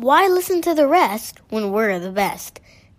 Why listen to the rest when we're the best?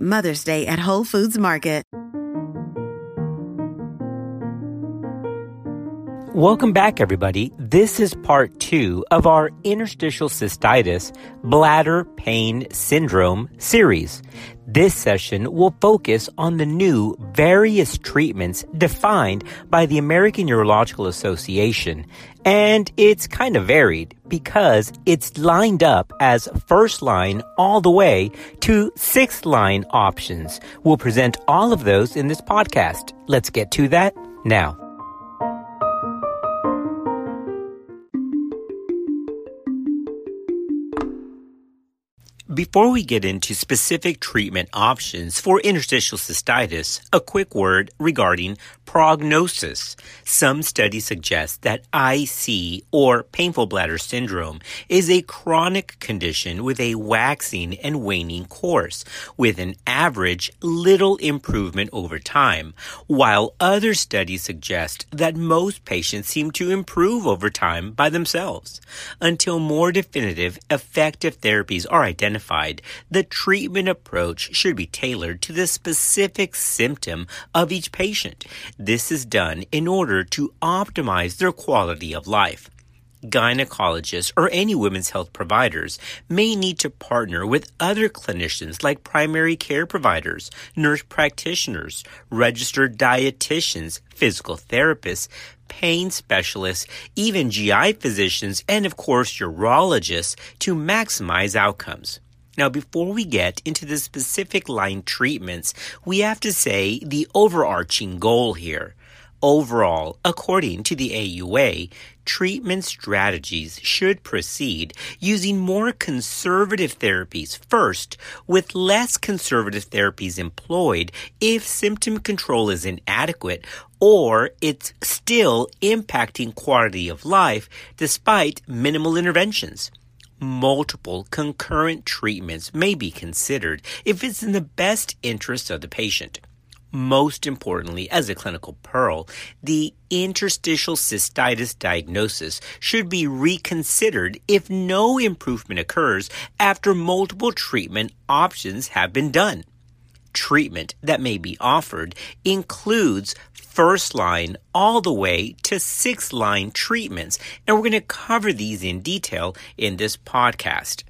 Mother's Day at Whole Foods Market. Welcome back, everybody. This is part two of our interstitial cystitis bladder pain syndrome series. This session will focus on the new various treatments defined by the American Urological Association. And it's kind of varied because it's lined up as first line all the way to sixth line options. We'll present all of those in this podcast. Let's get to that now. Before we get into specific treatment options for interstitial cystitis, a quick word regarding prognosis. Some studies suggest that IC or painful bladder syndrome is a chronic condition with a waxing and waning course, with an average little improvement over time, while other studies suggest that most patients seem to improve over time by themselves. Until more definitive, effective therapies are identified, the treatment approach should be tailored to the specific symptom of each patient. This is done in order to optimize their quality of life. Gynecologists or any women's health providers may need to partner with other clinicians like primary care providers, nurse practitioners, registered dietitians, physical therapists, pain specialists, even GI physicians, and of course urologists to maximize outcomes. Now, before we get into the specific line treatments, we have to say the overarching goal here. Overall, according to the AUA, treatment strategies should proceed using more conservative therapies first, with less conservative therapies employed if symptom control is inadequate or it's still impacting quality of life despite minimal interventions multiple concurrent treatments may be considered if it's in the best interest of the patient. Most importantly, as a clinical pearl, the interstitial cystitis diagnosis should be reconsidered if no improvement occurs after multiple treatment options have been done. Treatment that may be offered includes first line all the way to sixth line treatments, and we're going to cover these in detail in this podcast.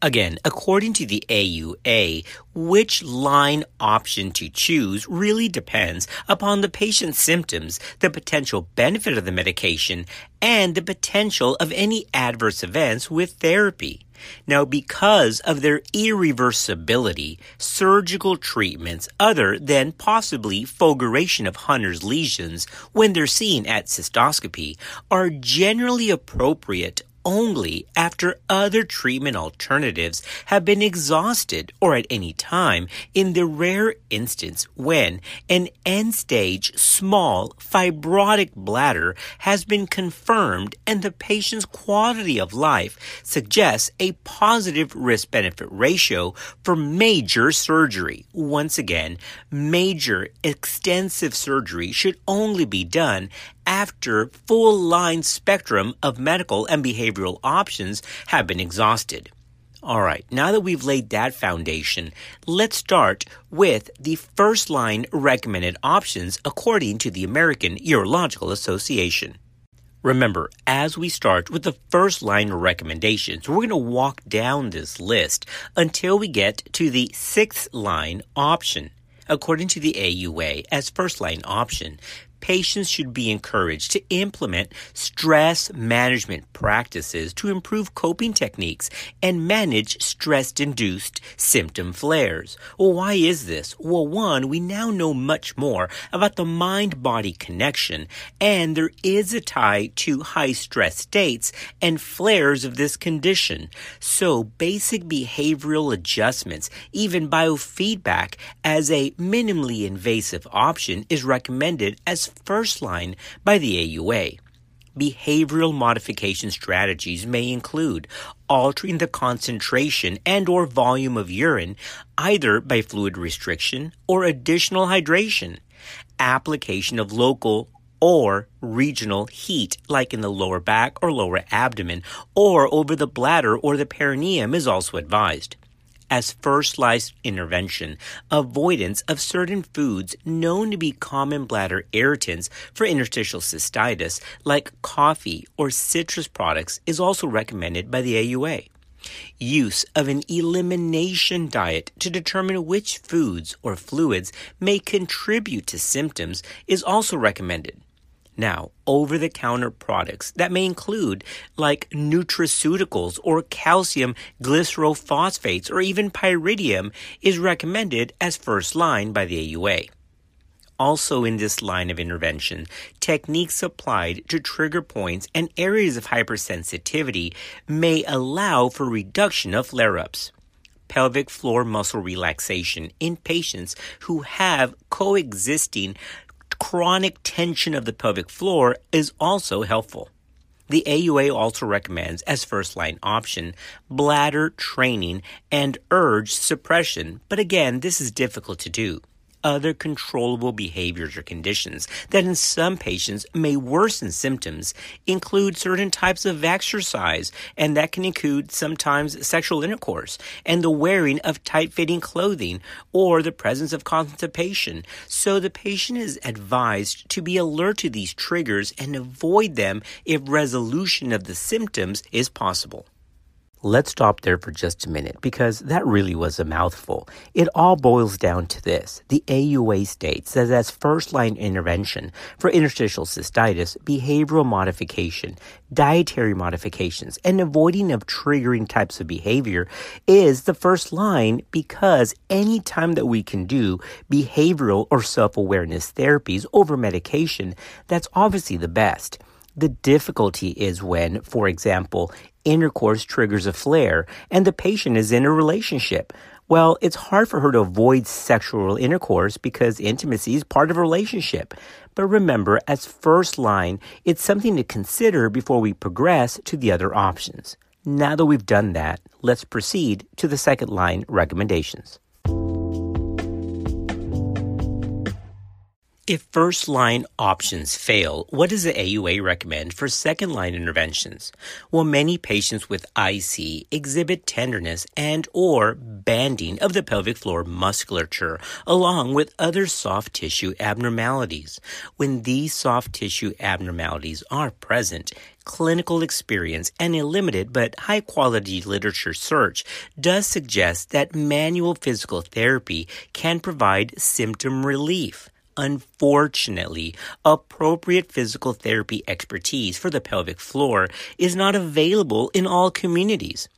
Again, according to the AUA, which line option to choose really depends upon the patient's symptoms, the potential benefit of the medication, and the potential of any adverse events with therapy. Now, because of their irreversibility, surgical treatments other than possibly fulguration of Hunter's lesions when they're seen at cystoscopy are generally appropriate only after other treatment alternatives have been exhausted or at any time in the rare instance when an end stage small fibrotic bladder has been confirmed and the patient's quality of life suggests a positive risk benefit ratio for major surgery. Once again, major extensive surgery should only be done after full line spectrum of medical and behavioral options have been exhausted. All right, now that we've laid that foundation, let's start with the first line recommended options according to the American Urological Association. Remember, as we start with the first line recommendations, we're going to walk down this list until we get to the sixth line option. According to the AUA, as first line option, patients should be encouraged to implement stress management practices to improve coping techniques and manage stress induced symptom flares. Well, why is this? Well, one, we now know much more about the mind body connection, and there is a tie to high stress states and flares of this condition. So, basic behavioral adjustments, even biofeedback, as a minimally invasive option is recommended as first line by the AUA. Behavioral modification strategies may include altering the concentration and or volume of urine either by fluid restriction or additional hydration, application of local or regional heat, like in the lower back or lower abdomen, or over the bladder or the perineum, is also advised as first line intervention, avoidance of certain foods known to be common bladder irritants for interstitial cystitis, like coffee or citrus products, is also recommended by the AUA. Use of an elimination diet to determine which foods or fluids may contribute to symptoms is also recommended. Now, over the counter products that may include like nutraceuticals or calcium glycerophosphates or even pyridium is recommended as first line by the AUA. Also, in this line of intervention, techniques applied to trigger points and areas of hypersensitivity may allow for reduction of flare ups pelvic floor muscle relaxation in patients who have coexisting chronic tension of the pelvic floor is also helpful. The AUA also recommends as first line option bladder training and urge suppression, but again, this is difficult to do other controllable behaviors or conditions that in some patients may worsen symptoms include certain types of exercise, and that can include sometimes sexual intercourse and the wearing of tight fitting clothing or the presence of constipation. So the patient is advised to be alert to these triggers and avoid them if resolution of the symptoms is possible. Let's stop there for just a minute because that really was a mouthful. It all boils down to this. The AUA states that as first line intervention for interstitial cystitis, behavioral modification, dietary modifications, and avoiding of triggering types of behavior is the first line because any time that we can do behavioral or self awareness therapies over medication, that's obviously the best. The difficulty is when, for example, intercourse triggers a flare and the patient is in a relationship. Well, it's hard for her to avoid sexual intercourse because intimacy is part of a relationship. But remember, as first line, it's something to consider before we progress to the other options. Now that we've done that, let's proceed to the second line recommendations. If first line options fail, what does the AUA recommend for second line interventions? Well, many patients with IC exhibit tenderness and or banding of the pelvic floor musculature along with other soft tissue abnormalities. When these soft tissue abnormalities are present, clinical experience and a limited but high quality literature search does suggest that manual physical therapy can provide symptom relief. Unfortunately, appropriate physical therapy expertise for the pelvic floor is not available in all communities.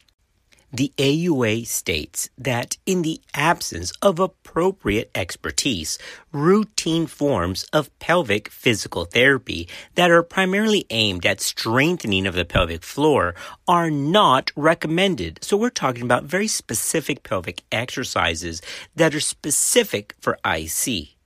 The AUA states that in the absence of appropriate expertise, routine forms of pelvic physical therapy that are primarily aimed at strengthening of the pelvic floor are not recommended. So we're talking about very specific pelvic exercises that are specific for IC.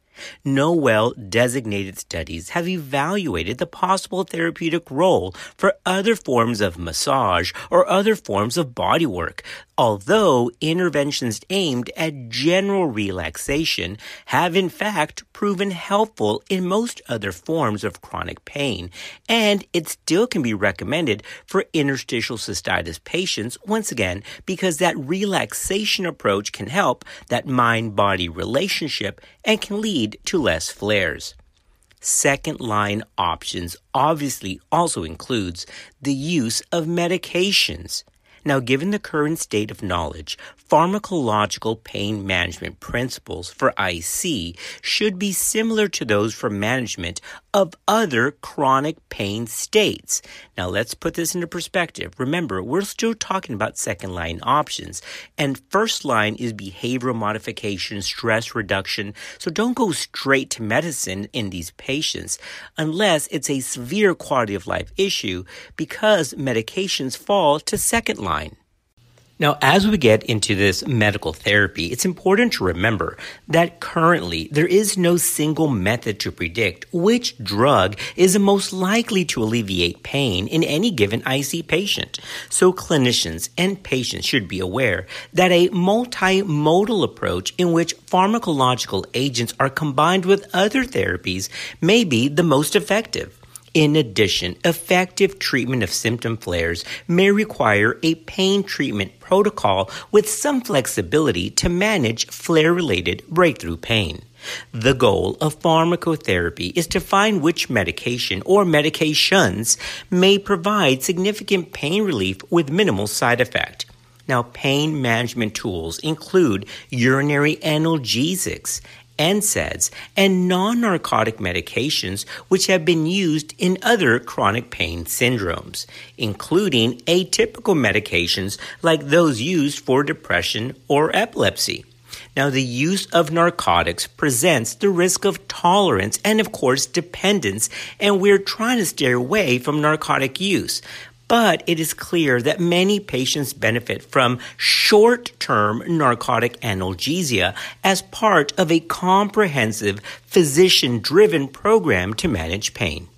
No well designated studies have evaluated the possible therapeutic role for other forms of massage or other forms of bodywork, although interventions aimed at general relaxation have in fact proven helpful in most other forms of chronic pain, and it still can be recommended for interstitial cystitis patients, once again, because that relaxation approach can help that mind body relationship and can lead to less flares. Second line options obviously also includes the use of medications. Now, given the current state of knowledge, pharmacological pain management principles for IC should be similar to those for management of other chronic pain states. Now, let's put this into perspective. Remember, we're still talking about second line options, and first line is behavioral modification, stress reduction. So don't go straight to medicine in these patients unless it's a severe quality of life issue because medications fall to second line. Now, as we get into this medical therapy, it's important to remember that currently there is no single method to predict which drug is most likely to alleviate pain in any given IC patient. So clinicians and patients should be aware that a multimodal approach in which pharmacological agents are combined with other therapies may be the most effective. In addition, effective treatment of symptom flares may require a pain treatment protocol with some flexibility to manage flare related breakthrough pain. The goal of pharmacotherapy is to find which medication or medications may provide significant pain relief with minimal side effect. Now, pain management tools include urinary analgesics, NSAIDs, and non narcotic medications which have been used in other chronic pain syndromes, including atypical medications like those used for depression or epilepsy. Now, the use of narcotics presents the risk of tolerance and, of course, dependence, and we're trying to steer away from narcotic use but it is clear that many patients benefit from short term narcotic analgesia as part of a comprehensive physician driven program to manage pain.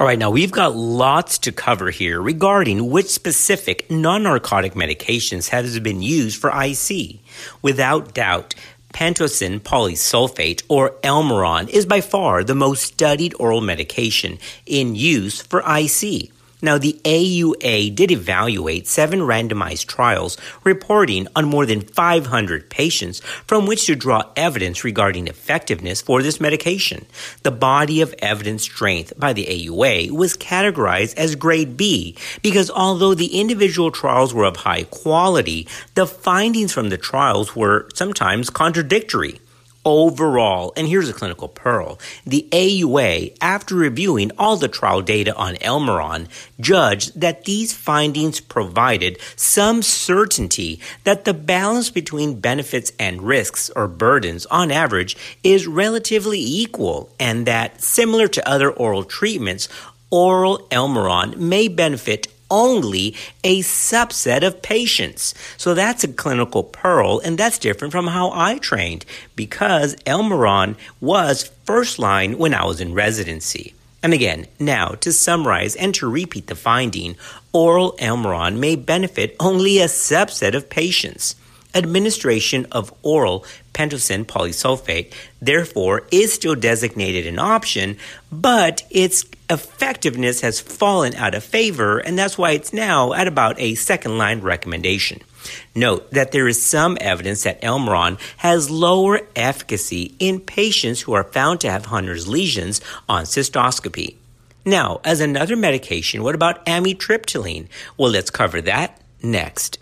All right, now we've got lots to cover here regarding which specific non narcotic medications have been used for IC. Without doubt, Pentosan polysulfate, or Elmiron, is by far the most studied oral medication in use for IC. Now, the AUA did evaluate seven randomized trials reporting on more than 500 patients from which to draw evidence regarding effectiveness for this medication. The body of evidence strength by the AUA was categorized as grade B because although the individual trials were of high quality, the findings from the trials were sometimes contradictory overall, and here's a clinical pearl, the AUA, after reviewing all the trial data on Elmiron, judged that these findings provided some certainty that the balance between benefits and risks or burdens on average is relatively equal and that similar to other oral treatments, oral Elmiron may benefit only a subset of patients. So that's a clinical pearl, and that's different from how I trained because Elmiron was first line when I was in residency. And again, now to summarize and to repeat the finding, oral Elmiron may benefit only a subset of patients. Administration of oral pentosan polysulfate, therefore, is still designated an option, but its effectiveness has fallen out of favor, and that's why it's now at about a second line recommendation. Note that there is some evidence that Elmiron has lower efficacy in patients who are found to have Hunter's lesions on cystoscopy. Now, as another medication, what about amitriptyline? Well, let's cover that next.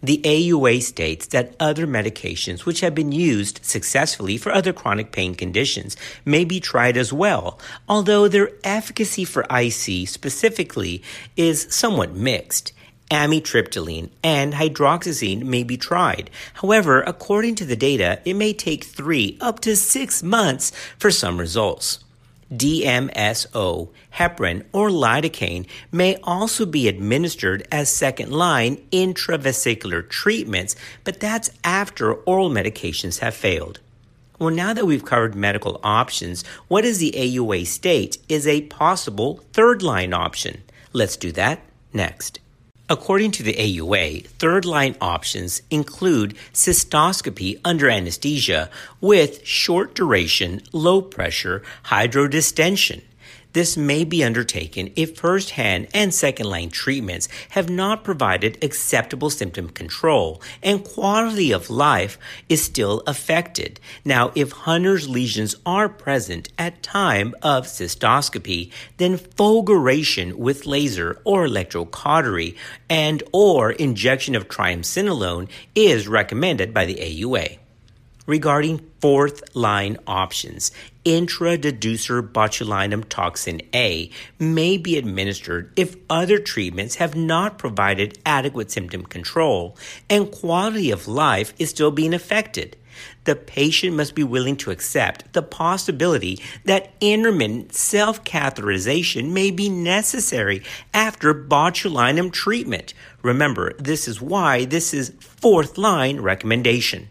The AUA states that other medications which have been used successfully for other chronic pain conditions may be tried as well, although their efficacy for IC specifically is somewhat mixed. Amitriptyline and hydroxyzine may be tried. However, according to the data, it may take three up to six months for some results. DMSO, heparin, or lidocaine may also be administered as second line intravesicular treatments, but that's after oral medications have failed. Well, now that we've covered medical options, what does the AUA state is a possible third line option? Let's do that next. According to the AUA, third line options include cystoscopy under anesthesia with short duration, low pressure hydrodistension. This may be undertaken if first hand and second line treatments have not provided acceptable symptom control and quality of life is still affected. Now, if Hunter's lesions are present at time of cystoscopy, then fulguration with laser or electrocautery and or injection of triamcinolone is recommended by the AUA regarding fourth line options. Intradetrusor botulinum toxin A may be administered if other treatments have not provided adequate symptom control and quality of life is still being affected. The patient must be willing to accept the possibility that intermittent self catheterization may be necessary after botulinum treatment. Remember, this is why this is fourth line recommendation.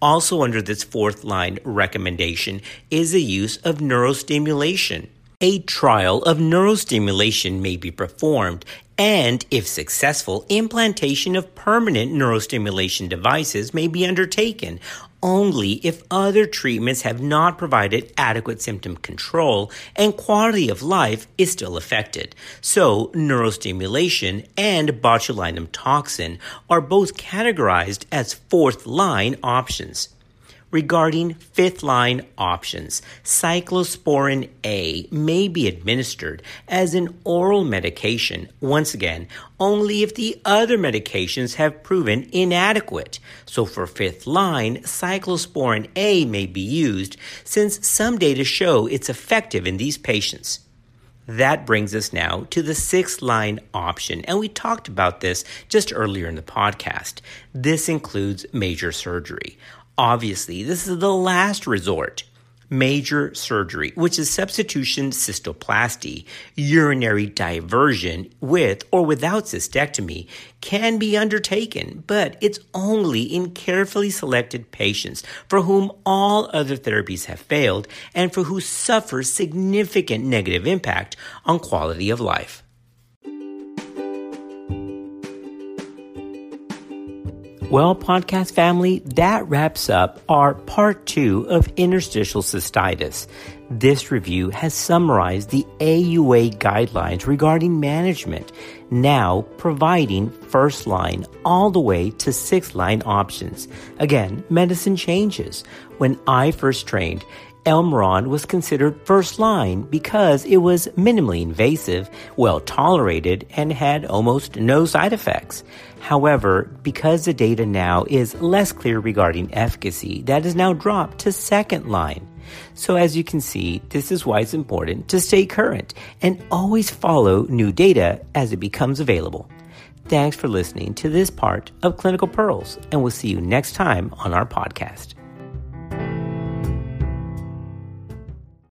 Also, under this fourth line recommendation is the use of neurostimulation. A trial of neurostimulation may be performed, and if successful, implantation of permanent neurostimulation devices may be undertaken only if other treatments have not provided adequate symptom control and quality of life is still affected. So, neurostimulation and botulinum toxin are both categorized as fourth line options regarding fifth line options. Cyclosporin A may be administered as an oral medication, once again, only if the other medications have proven inadequate. So for fifth line, cyclosporin A may be used since some data show it's effective in these patients. That brings us now to the sixth line option, and we talked about this just earlier in the podcast. This includes major surgery. Obviously, this is the last resort. Major surgery, which is substitution cystoplasty, urinary diversion with or without cystectomy, can be undertaken, but it's only in carefully selected patients for whom all other therapies have failed and for who suffer significant negative impact on quality of life. Well, podcast family, that wraps up our part two of interstitial cystitis. This review has summarized the AUA guidelines regarding management, now providing first line all the way to sixth line options. Again, medicine changes. When I first trained, Elmiron was considered first line because it was minimally invasive, well tolerated, and had almost no side effects. However, because the data now is less clear regarding efficacy, that is now dropped to second line. So as you can see, this is why it's important to stay current and always follow new data as it becomes available. Thanks for listening to this part of Clinical Pearls, and we'll see you next time on our podcast.